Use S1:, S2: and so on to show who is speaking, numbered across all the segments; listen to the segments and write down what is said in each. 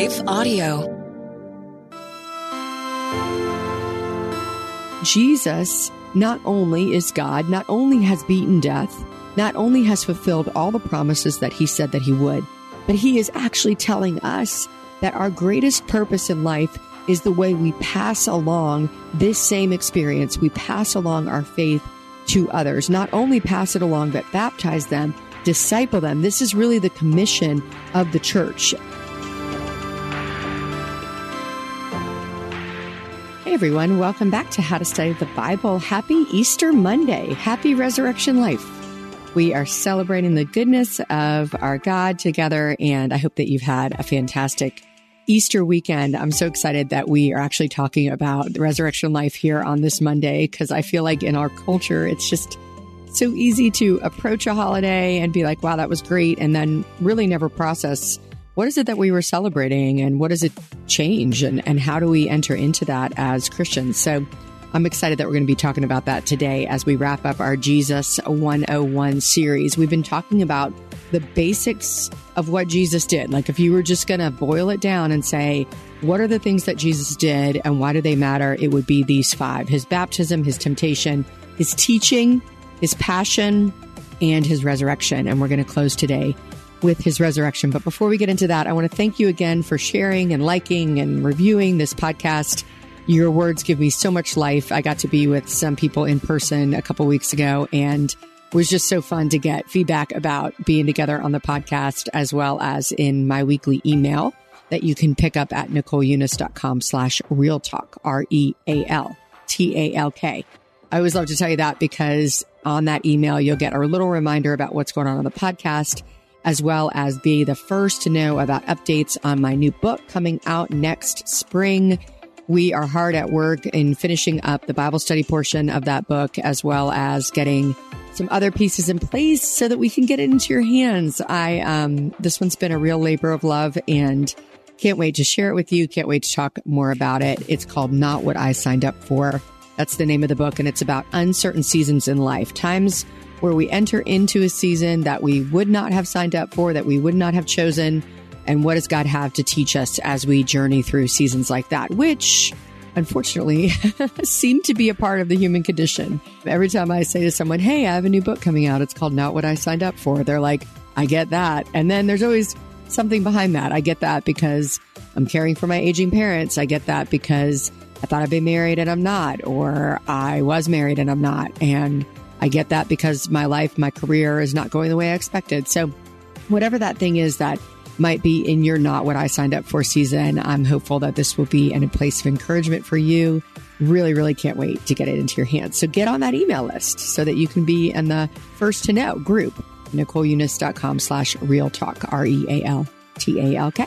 S1: Life Audio.
S2: Jesus not only is God, not only has beaten death, not only has fulfilled all the promises that he said that he would, but he is actually telling us that our greatest purpose in life is the way we pass along this same experience. We pass along our faith to others, not only pass it along, but baptize them, disciple them. This is really the commission of the church. Everyone, welcome back to How to Study the Bible. Happy Easter Monday. Happy Resurrection Life. We are celebrating the goodness of our God together, and I hope that you've had a fantastic Easter weekend. I'm so excited that we are actually talking about the resurrection life here on this Monday because I feel like in our culture, it's just so easy to approach a holiday and be like, wow, that was great. And then really never process what is it that we were celebrating and what does it change and, and how do we enter into that as Christians? So I'm excited that we're going to be talking about that today as we wrap up our Jesus 101 series. We've been talking about the basics of what Jesus did. Like if you were just going to boil it down and say, what are the things that Jesus did and why do they matter? It would be these five his baptism, his temptation, his teaching, his passion, and his resurrection. And we're going to close today with his resurrection. But before we get into that, I want to thank you again for sharing and liking and reviewing this podcast. Your words give me so much life. I got to be with some people in person a couple weeks ago and was just so fun to get feedback about being together on the podcast as well as in my weekly email that you can pick up at nicoleunice.com slash real talk, R E A L T A L K. I always love to tell you that because on that email, you'll get a little reminder about what's going on on the podcast as well as be the first to know about updates on my new book coming out next spring. We are hard at work in finishing up the Bible study portion of that book, as well as getting some other pieces in place so that we can get it into your hands. I, um, this one's been a real labor of love and can't wait to share it with you. Can't wait to talk more about it. It's called Not What I Signed Up For. That's the name of the book. And it's about uncertain seasons in life, times where we enter into a season that we would not have signed up for, that we would not have chosen. And what does God have to teach us as we journey through seasons like that, which unfortunately seem to be a part of the human condition. Every time I say to someone, Hey, I have a new book coming out, it's called Not What I Signed Up For, they're like, I get that. And then there's always something behind that. I get that because I'm caring for my aging parents. I get that because I thought I'd be married and I'm not, or I was married and I'm not. And I get that because my life, my career is not going the way I expected. So, whatever that thing is that might be in your not what I signed up for season, I'm hopeful that this will be an, a place of encouragement for you. Really, really can't wait to get it into your hands. So, get on that email list so that you can be in the first to know group, NicoleUnice.com slash real talk, R E A L T A L K.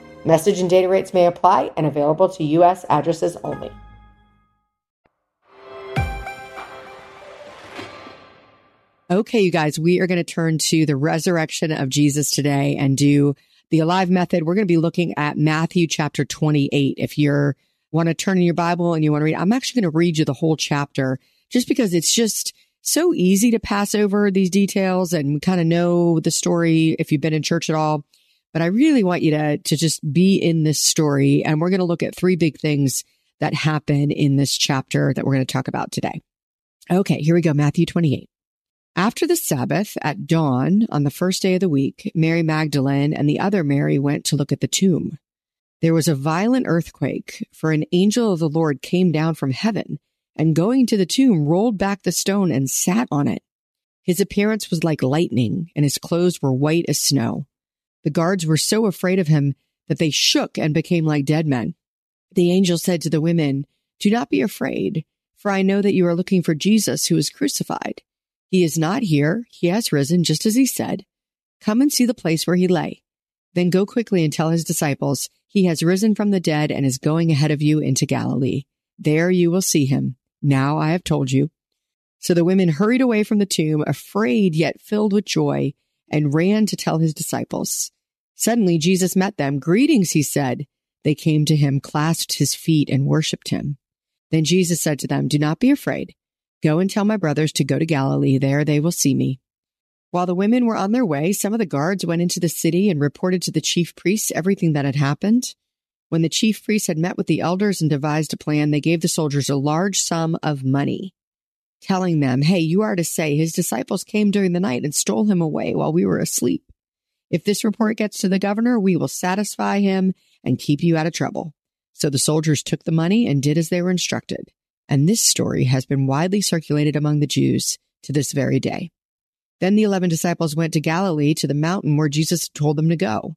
S2: Message and data rates may apply and available to U.S. addresses only. Okay, you guys, we are going to turn to the resurrection of Jesus today and do the alive method. We're going to be looking at Matthew chapter 28. If you want to turn in your Bible and you want to read, I'm actually going to read you the whole chapter just because it's just so easy to pass over these details and kind of know the story if you've been in church at all. But I really want you to, to just be in this story. And we're going to look at three big things that happen in this chapter that we're going to talk about today. Okay, here we go. Matthew 28. After the Sabbath, at dawn on the first day of the week, Mary Magdalene and the other Mary went to look at the tomb. There was a violent earthquake, for an angel of the Lord came down from heaven and going to the tomb rolled back the stone and sat on it. His appearance was like lightning and his clothes were white as snow. The guards were so afraid of him that they shook and became like dead men. The angel said to the women, Do not be afraid, for I know that you are looking for Jesus who was crucified. He is not here. He has risen, just as he said. Come and see the place where he lay. Then go quickly and tell his disciples, He has risen from the dead and is going ahead of you into Galilee. There you will see him. Now I have told you. So the women hurried away from the tomb, afraid yet filled with joy, and ran to tell his disciples. Suddenly Jesus met them. Greetings, he said. They came to him, clasped his feet, and worshipped him. Then Jesus said to them, Do not be afraid. Go and tell my brothers to go to Galilee. There they will see me. While the women were on their way, some of the guards went into the city and reported to the chief priests everything that had happened. When the chief priests had met with the elders and devised a plan, they gave the soldiers a large sum of money, telling them, Hey, you are to say his disciples came during the night and stole him away while we were asleep. If this report gets to the governor, we will satisfy him and keep you out of trouble. So the soldiers took the money and did as they were instructed. And this story has been widely circulated among the Jews to this very day. Then the eleven disciples went to Galilee to the mountain where Jesus told them to go.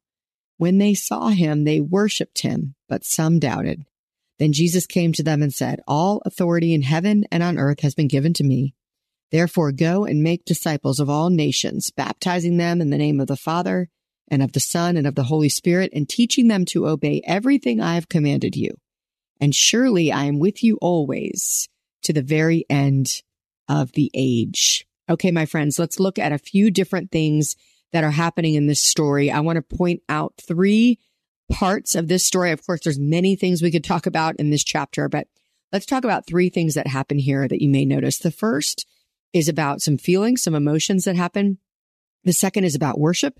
S2: When they saw him, they worshiped him, but some doubted. Then Jesus came to them and said, All authority in heaven and on earth has been given to me. Therefore go and make disciples of all nations, baptizing them in the name of the Father and of the Son and of the Holy Spirit and teaching them to obey everything I have commanded you. And surely I am with you always to the very end of the age. Okay, my friends, let's look at a few different things that are happening in this story. I want to point out three parts of this story. Of course, there's many things we could talk about in this chapter, but let's talk about three things that happen here that you may notice. The first is about some feelings, some emotions that happen. The second is about worship.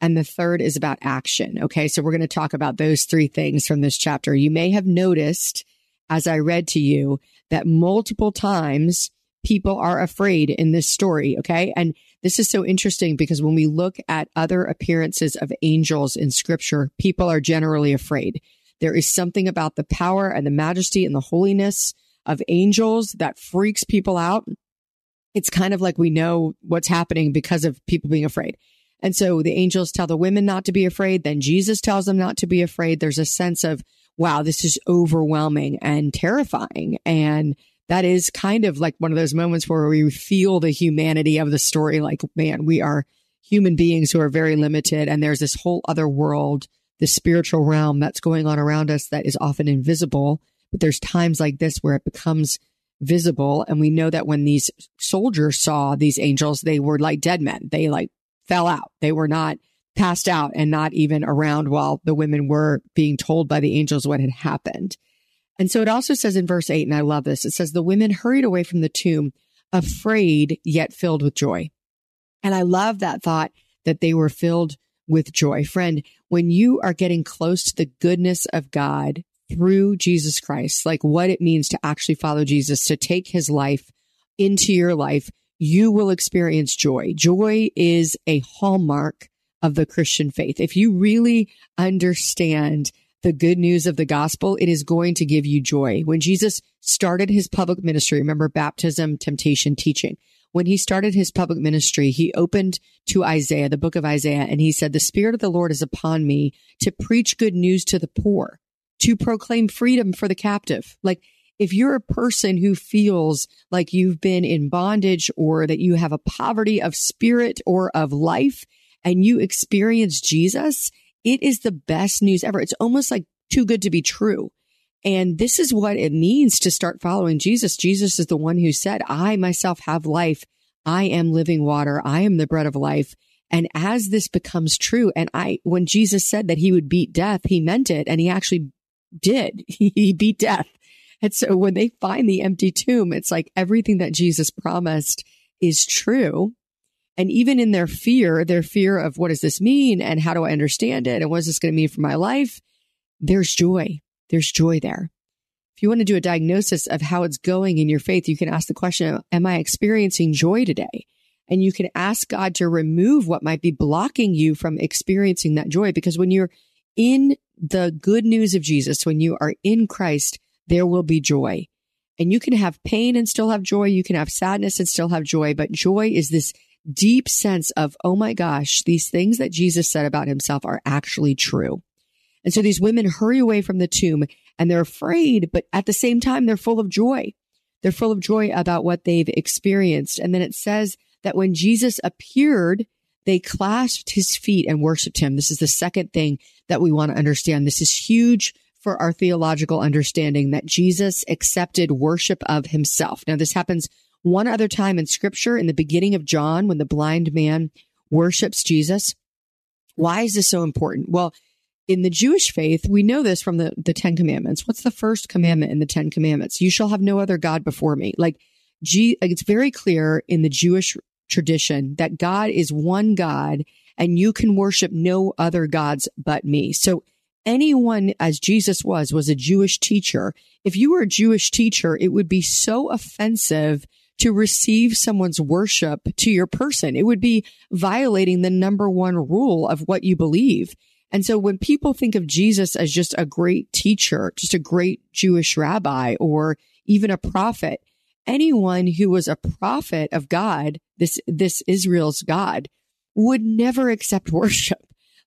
S2: And the third is about action. Okay. So we're going to talk about those three things from this chapter. You may have noticed as I read to you that multiple times people are afraid in this story. Okay. And this is so interesting because when we look at other appearances of angels in scripture, people are generally afraid. There is something about the power and the majesty and the holiness of angels that freaks people out. It's kind of like we know what's happening because of people being afraid. And so the angels tell the women not to be afraid. Then Jesus tells them not to be afraid. There's a sense of, wow, this is overwhelming and terrifying. And that is kind of like one of those moments where we feel the humanity of the story. Like, man, we are human beings who are very limited. And there's this whole other world, the spiritual realm that's going on around us that is often invisible. But there's times like this where it becomes visible. And we know that when these soldiers saw these angels, they were like dead men. They like fell out. They were not passed out and not even around while the women were being told by the angels what had happened. And so it also says in verse 8, and I love this it says, The women hurried away from the tomb, afraid yet filled with joy. And I love that thought that they were filled with joy. Friend, when you are getting close to the goodness of God through Jesus Christ, like what it means to actually follow Jesus, to take his life into your life, you will experience joy. Joy is a hallmark of the Christian faith. If you really understand the good news of the gospel, it is going to give you joy. When Jesus started his public ministry, remember baptism, temptation, teaching. When he started his public ministry, he opened to Isaiah, the book of Isaiah, and he said, The Spirit of the Lord is upon me to preach good news to the poor, to proclaim freedom for the captive. Like, if you're a person who feels like you've been in bondage or that you have a poverty of spirit or of life and you experience Jesus, it is the best news ever. It's almost like too good to be true. And this is what it means to start following Jesus. Jesus is the one who said, I myself have life. I am living water. I am the bread of life. And as this becomes true, and I, when Jesus said that he would beat death, he meant it. And he actually did. He beat death. And so when they find the empty tomb, it's like everything that Jesus promised is true. And even in their fear, their fear of what does this mean and how do I understand it and what is this going to mean for my life? There's joy. There's joy there. if you want to do a diagnosis of how it's going in your faith, you can ask the question, am I experiencing joy today? And you can ask God to remove what might be blocking you from experiencing that joy. Because when you're in the good news of Jesus, when you are in Christ, there will be joy. And you can have pain and still have joy. You can have sadness and still have joy. But joy is this deep sense of, oh my gosh, these things that Jesus said about himself are actually true. And so these women hurry away from the tomb and they're afraid, but at the same time, they're full of joy. They're full of joy about what they've experienced. And then it says that when Jesus appeared, they clasped his feet and worshiped him. This is the second thing that we want to understand. This is huge for our theological understanding that Jesus accepted worship of himself. Now, this happens one other time in scripture in the beginning of John when the blind man worships Jesus. Why is this so important? Well, in the Jewish faith, we know this from the, the Ten Commandments. What's the first commandment in the Ten Commandments? You shall have no other God before me. Like, it's very clear in the Jewish tradition that God is one God and you can worship no other gods but me. So anyone as Jesus was, was a Jewish teacher. If you were a Jewish teacher, it would be so offensive to receive someone's worship to your person. It would be violating the number one rule of what you believe. And so when people think of Jesus as just a great teacher, just a great Jewish rabbi or even a prophet, anyone who was a prophet of God, this, this Israel's God would never accept worship.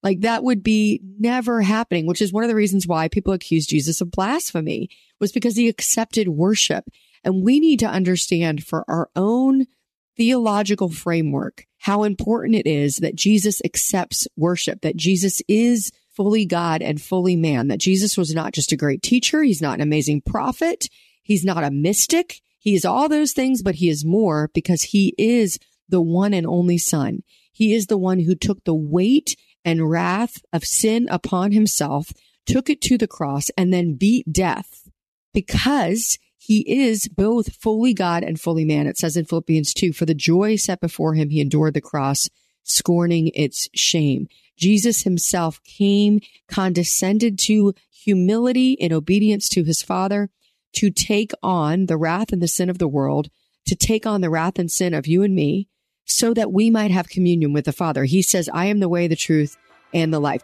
S2: Like that would be never happening, which is one of the reasons why people accused Jesus of blasphemy was because he accepted worship. And we need to understand for our own theological framework how important it is that Jesus accepts worship, that Jesus is fully God and fully man, that Jesus was not just a great teacher. He's not an amazing prophet. He's not a mystic. He is all those things, but he is more because he is the one and only son. He is the one who took the weight and wrath of sin upon himself, took it to the cross, and then beat death because he is both fully God and fully man. It says in Philippians 2 For the joy set before him, he endured the cross, scorning its shame. Jesus himself came, condescended to humility in obedience to his Father to take on the wrath and the sin of the world, to take on the wrath and sin of you and me, so that we might have communion with the Father. He says, I am the way, the truth, and the life.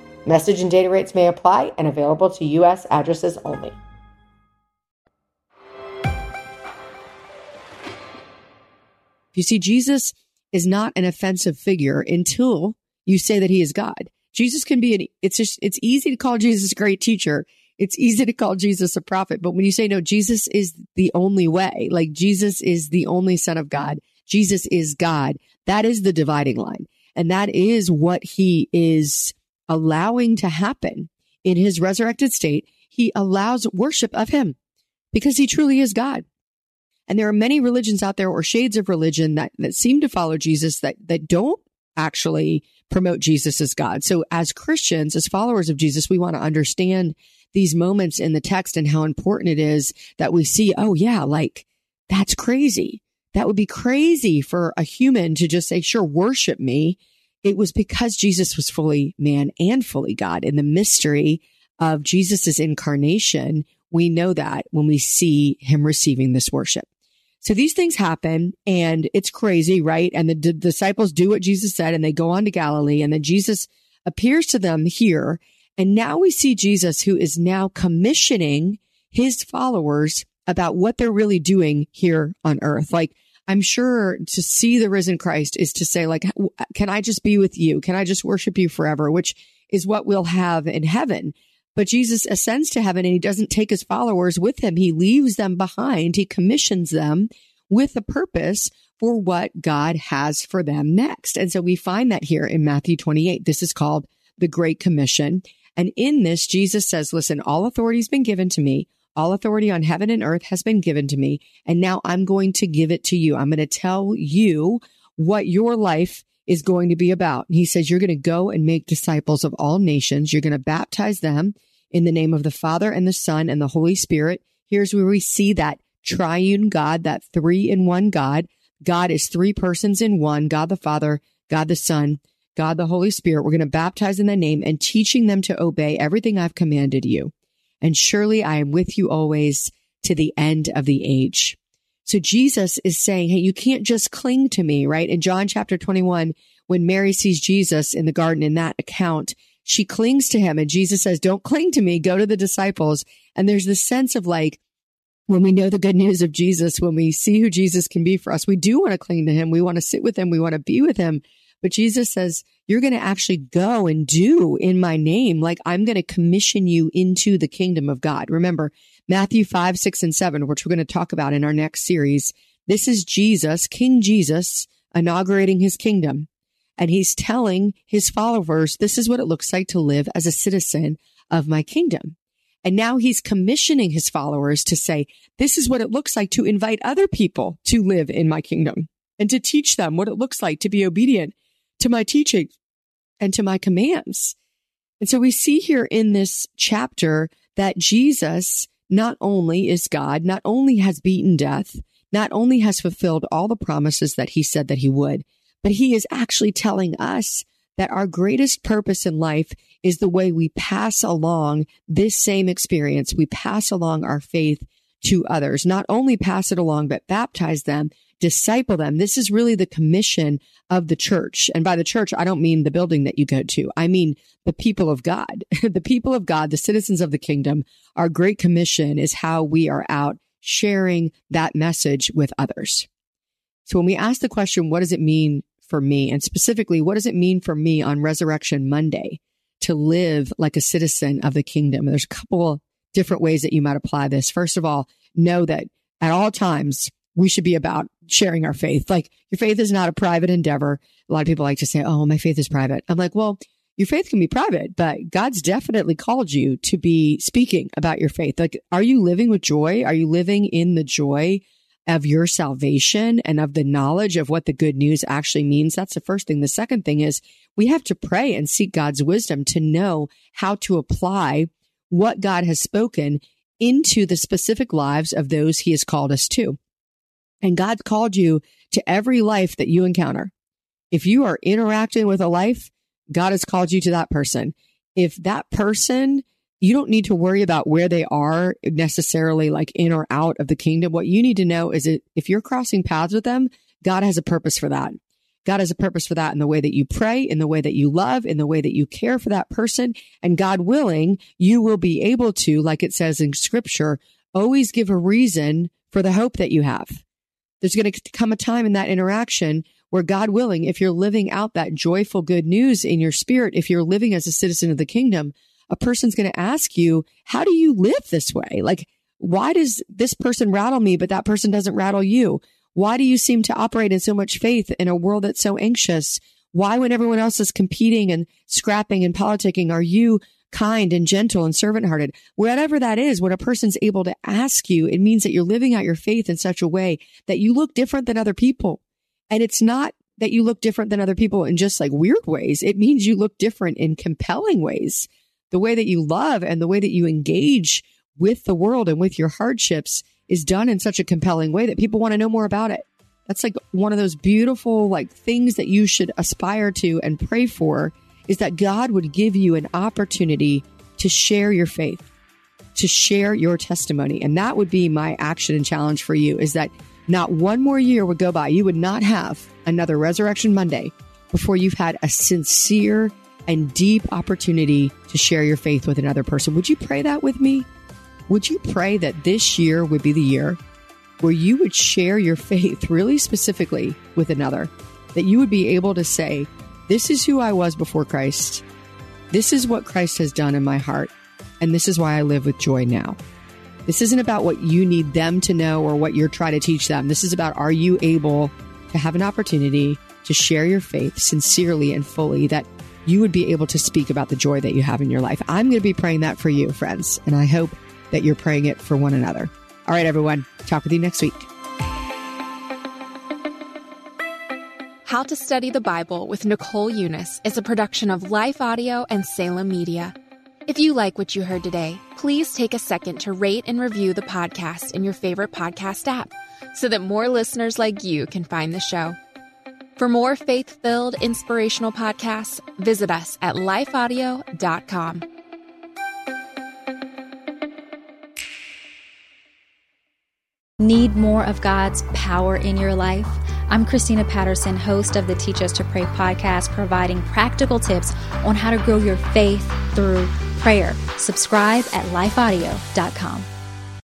S2: Message and data rates may apply and available to U.S. addresses only. You see, Jesus is not an offensive figure until you say that he is God. Jesus can be an, it's just, it's easy to call Jesus a great teacher it's easy to call Jesus a prophet, but when you say no, Jesus is the only way, like Jesus is the only son of God, Jesus is God, that is the dividing line. And that is what he is allowing to happen in his resurrected state. He allows worship of him because he truly is God. And there are many religions out there or shades of religion that, that seem to follow Jesus that, that don't actually promote Jesus as God. So as Christians, as followers of Jesus, we want to understand these moments in the text and how important it is that we see, oh yeah, like that's crazy. That would be crazy for a human to just say, sure, worship me. It was because Jesus was fully man and fully God. In the mystery of Jesus' incarnation, we know that when we see him receiving this worship. So these things happen and it's crazy, right? And the d- disciples do what Jesus said and they go on to Galilee and then Jesus appears to them here And now we see Jesus who is now commissioning his followers about what they're really doing here on earth. Like, I'm sure to see the risen Christ is to say, like, can I just be with you? Can I just worship you forever? Which is what we'll have in heaven. But Jesus ascends to heaven and he doesn't take his followers with him. He leaves them behind. He commissions them with a purpose for what God has for them next. And so we find that here in Matthew 28. This is called the Great Commission. And in this, Jesus says, listen, all authority has been given to me. All authority on heaven and earth has been given to me. And now I'm going to give it to you. I'm going to tell you what your life is going to be about. He says, you're going to go and make disciples of all nations. You're going to baptize them in the name of the Father and the Son and the Holy Spirit. Here's where we see that triune God, that three in one God. God is three persons in one God the Father, God the Son, God the Holy Spirit. We're going to baptize in the name and teaching them to obey everything I've commanded you. And surely I am with you always to the end of the age. So Jesus is saying, Hey, you can't just cling to me, right? In John chapter 21, when Mary sees Jesus in the garden in that account, she clings to him and Jesus says, don't cling to me, go to the disciples. And there's this sense of like, when we know the good news of Jesus, when we see who Jesus can be for us, we do want to cling to him. We want to sit with him. We want to be with him. But Jesus says, you're going to actually go and do in my name. Like I'm going to commission you into the kingdom of God. Remember Matthew 5, 6, and 7, which we're going to talk about in our next series. This is Jesus, King Jesus, inaugurating his kingdom. And he's telling his followers, this is what it looks like to live as a citizen of my kingdom. And now he's commissioning his followers to say, this is what it looks like to invite other people to live in my kingdom and to teach them what it looks like to be obedient to my teaching and to my commands. And so we see here in this chapter that Jesus not only is God, not only has beaten death, not only has fulfilled all the promises that he said that he would, but he is actually telling us that our greatest purpose in life is the way we pass along this same experience. We pass along our faith to others, not only pass it along, but baptize them, disciple them. This is really the commission of the church. And by the church, I don't mean the building that you go to. I mean the people of God, the people of God, the citizens of the kingdom. Our great commission is how we are out sharing that message with others. So when we ask the question, what does it mean for me? And specifically, what does it mean for me on Resurrection Monday to live like a citizen of the kingdom? There's a couple different ways that you might apply this. First of all, know that at all times, we should be about sharing our faith. Like your faith is not a private endeavor. A lot of people like to say, Oh, my faith is private. I'm like, well, your faith can be private, but God's definitely called you to be speaking about your faith. Like, are you living with joy? Are you living in the joy of your salvation and of the knowledge of what the good news actually means? That's the first thing. The second thing is we have to pray and seek God's wisdom to know how to apply what God has spoken into the specific lives of those he has called us to. And God called you to every life that you encounter. If you are interacting with a life, God has called you to that person. If that person, you don't need to worry about where they are necessarily like in or out of the kingdom. What you need to know is that if you're crossing paths with them, God has a purpose for that. God has a purpose for that in the way that you pray, in the way that you love, in the way that you care for that person. And God willing, you will be able to, like it says in scripture, always give a reason for the hope that you have. There's going to come a time in that interaction where God willing, if you're living out that joyful good news in your spirit, if you're living as a citizen of the kingdom, a person's going to ask you, how do you live this way? Like, why does this person rattle me, but that person doesn't rattle you? Why do you seem to operate in so much faith in a world that's so anxious? Why, when everyone else is competing and scrapping and politicking, are you kind and gentle and servant hearted. Whatever that is, when a person's able to ask you, it means that you're living out your faith in such a way that you look different than other people. And it's not that you look different than other people in just like weird ways. It means you look different in compelling ways. The way that you love and the way that you engage with the world and with your hardships is done in such a compelling way that people want to know more about it. That's like one of those beautiful like things that you should aspire to and pray for is that God would give you an opportunity to share your faith, to share your testimony. And that would be my action and challenge for you is that not one more year would go by. You would not have another Resurrection Monday before you've had a sincere and deep opportunity to share your faith with another person. Would you pray that with me? Would you pray that this year would be the year where you would share your faith really specifically with another? That you would be able to say, This is who I was before Christ. This is what Christ has done in my heart. And this is why I live with joy now. This isn't about what you need them to know or what you're trying to teach them. This is about are you able to have an opportunity to share your faith sincerely and fully that you would be able to speak about the joy that you have in your life. I'm going to be praying that for you, friends, and I hope that you're praying it for one another. All right, everyone, talk with you next week.
S1: How to Study the Bible with Nicole Unice is a production of Life Audio and Salem Media. If you like what you heard today, please take a second to rate and review the podcast in your favorite podcast app so that more listeners like you can find the show. For more faith filled, inspirational podcasts, visit us at lifeaudio.com.
S3: Need more of God's power in your life? I'm Christina Patterson, host of the Teach Us to Pray podcast, providing practical tips on how to grow your faith through prayer. Subscribe at lifeaudio.com.